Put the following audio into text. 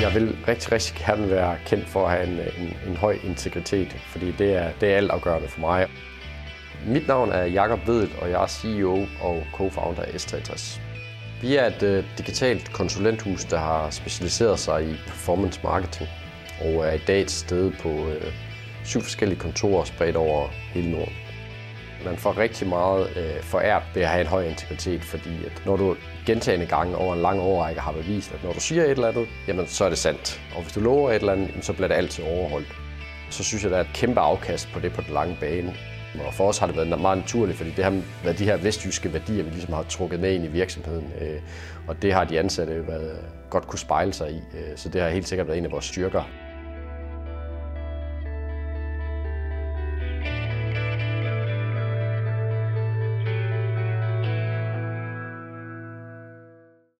Jeg vil rigtig, rigtig gerne være kendt for at have en, en, en høj integritet, fordi det er, det er altafgørende for mig. Mit navn er Jakob Vedel, og jeg er CEO og co-founder af S63. Vi er et uh, digitalt konsulenthus, der har specialiseret sig i performance marketing, og er i dag et sted på uh, syv forskellige kontorer spredt over hele Norden. Man får rigtig meget øh, forært ved at have en høj integritet, fordi at når du gentagende gange over en lang årrække har bevist, at når du siger et eller andet, jamen så er det sandt. Og hvis du lover et eller andet, så bliver det altid overholdt. Så synes jeg, der er et kæmpe afkast på det på den lange bane. Og for os har det været meget naturligt, fordi det har været de her vestjyske værdier, vi ligesom har trukket med ind i virksomheden. Øh, og det har de ansatte været godt kunne spejle sig i. Øh, så det har helt sikkert været en af vores styrker.